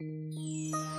Música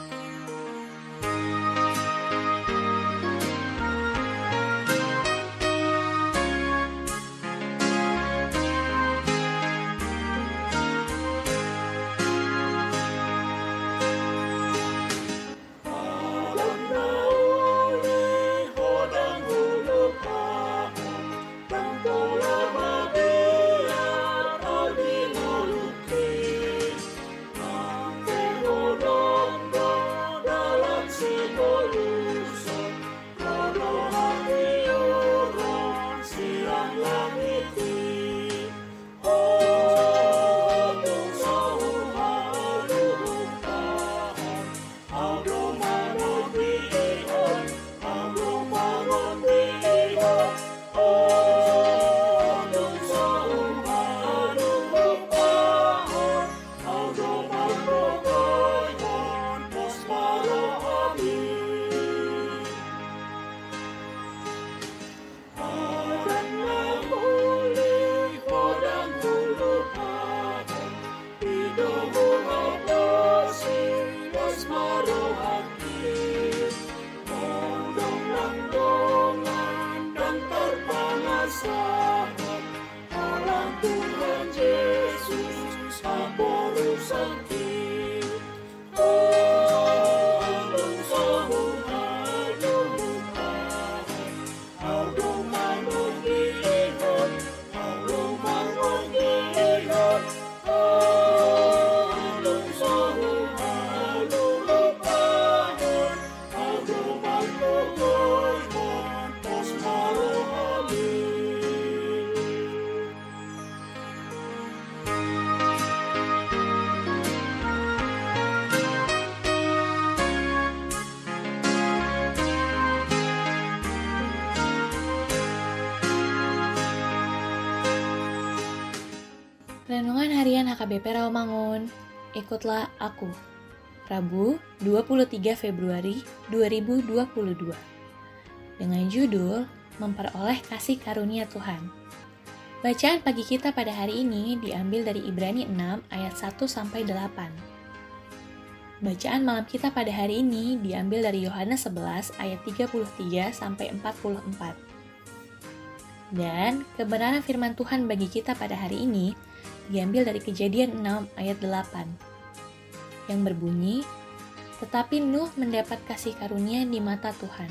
Renungan Harian HKBP Rawamangun. Ikutlah aku. Rabu, 23 Februari 2022. Dengan judul Memperoleh Kasih Karunia Tuhan. Bacaan pagi kita pada hari ini diambil dari Ibrani 6 ayat 1 sampai 8. Bacaan malam kita pada hari ini diambil dari Yohanes 11 ayat 33 sampai 44. Dan kebenaran firman Tuhan bagi kita pada hari ini diambil dari kejadian 6 ayat 8 yang berbunyi, Tetapi Nuh mendapat kasih karunia di mata Tuhan.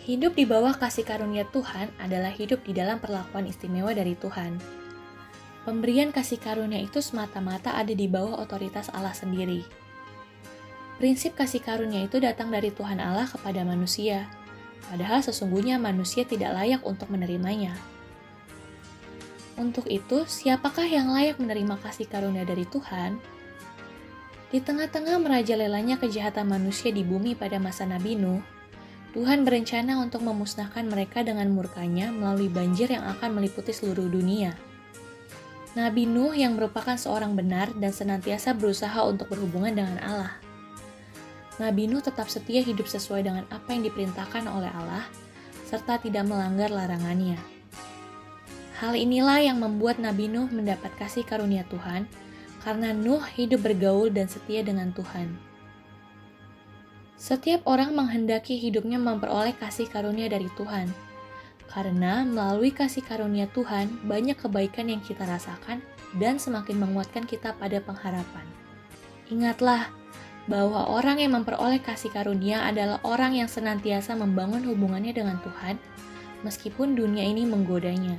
Hidup di bawah kasih karunia Tuhan adalah hidup di dalam perlakuan istimewa dari Tuhan. Pemberian kasih karunia itu semata-mata ada di bawah otoritas Allah sendiri. Prinsip kasih karunia itu datang dari Tuhan Allah kepada manusia, padahal sesungguhnya manusia tidak layak untuk menerimanya. Untuk itu, siapakah yang layak menerima kasih karunia dari Tuhan? Di tengah-tengah merajalelanya kejahatan manusia di bumi pada masa Nabi Nuh, Tuhan berencana untuk memusnahkan mereka dengan murkanya melalui banjir yang akan meliputi seluruh dunia. Nabi Nuh yang merupakan seorang benar dan senantiasa berusaha untuk berhubungan dengan Allah. Nabi Nuh tetap setia hidup sesuai dengan apa yang diperintahkan oleh Allah, serta tidak melanggar larangannya. Hal inilah yang membuat Nabi Nuh mendapat kasih karunia Tuhan, karena Nuh hidup bergaul dan setia dengan Tuhan. Setiap orang menghendaki hidupnya memperoleh kasih karunia dari Tuhan, karena melalui kasih karunia Tuhan banyak kebaikan yang kita rasakan dan semakin menguatkan kita pada pengharapan. Ingatlah bahwa orang yang memperoleh kasih karunia adalah orang yang senantiasa membangun hubungannya dengan Tuhan, meskipun dunia ini menggodanya.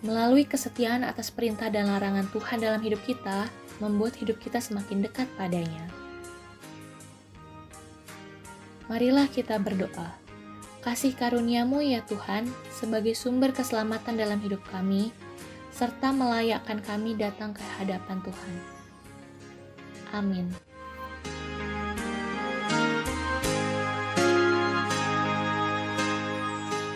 Melalui kesetiaan atas perintah dan larangan Tuhan dalam hidup kita, membuat hidup kita semakin dekat padanya. Marilah kita berdoa. Kasih karuniamu ya Tuhan sebagai sumber keselamatan dalam hidup kami, serta melayakkan kami datang ke hadapan Tuhan. Amin.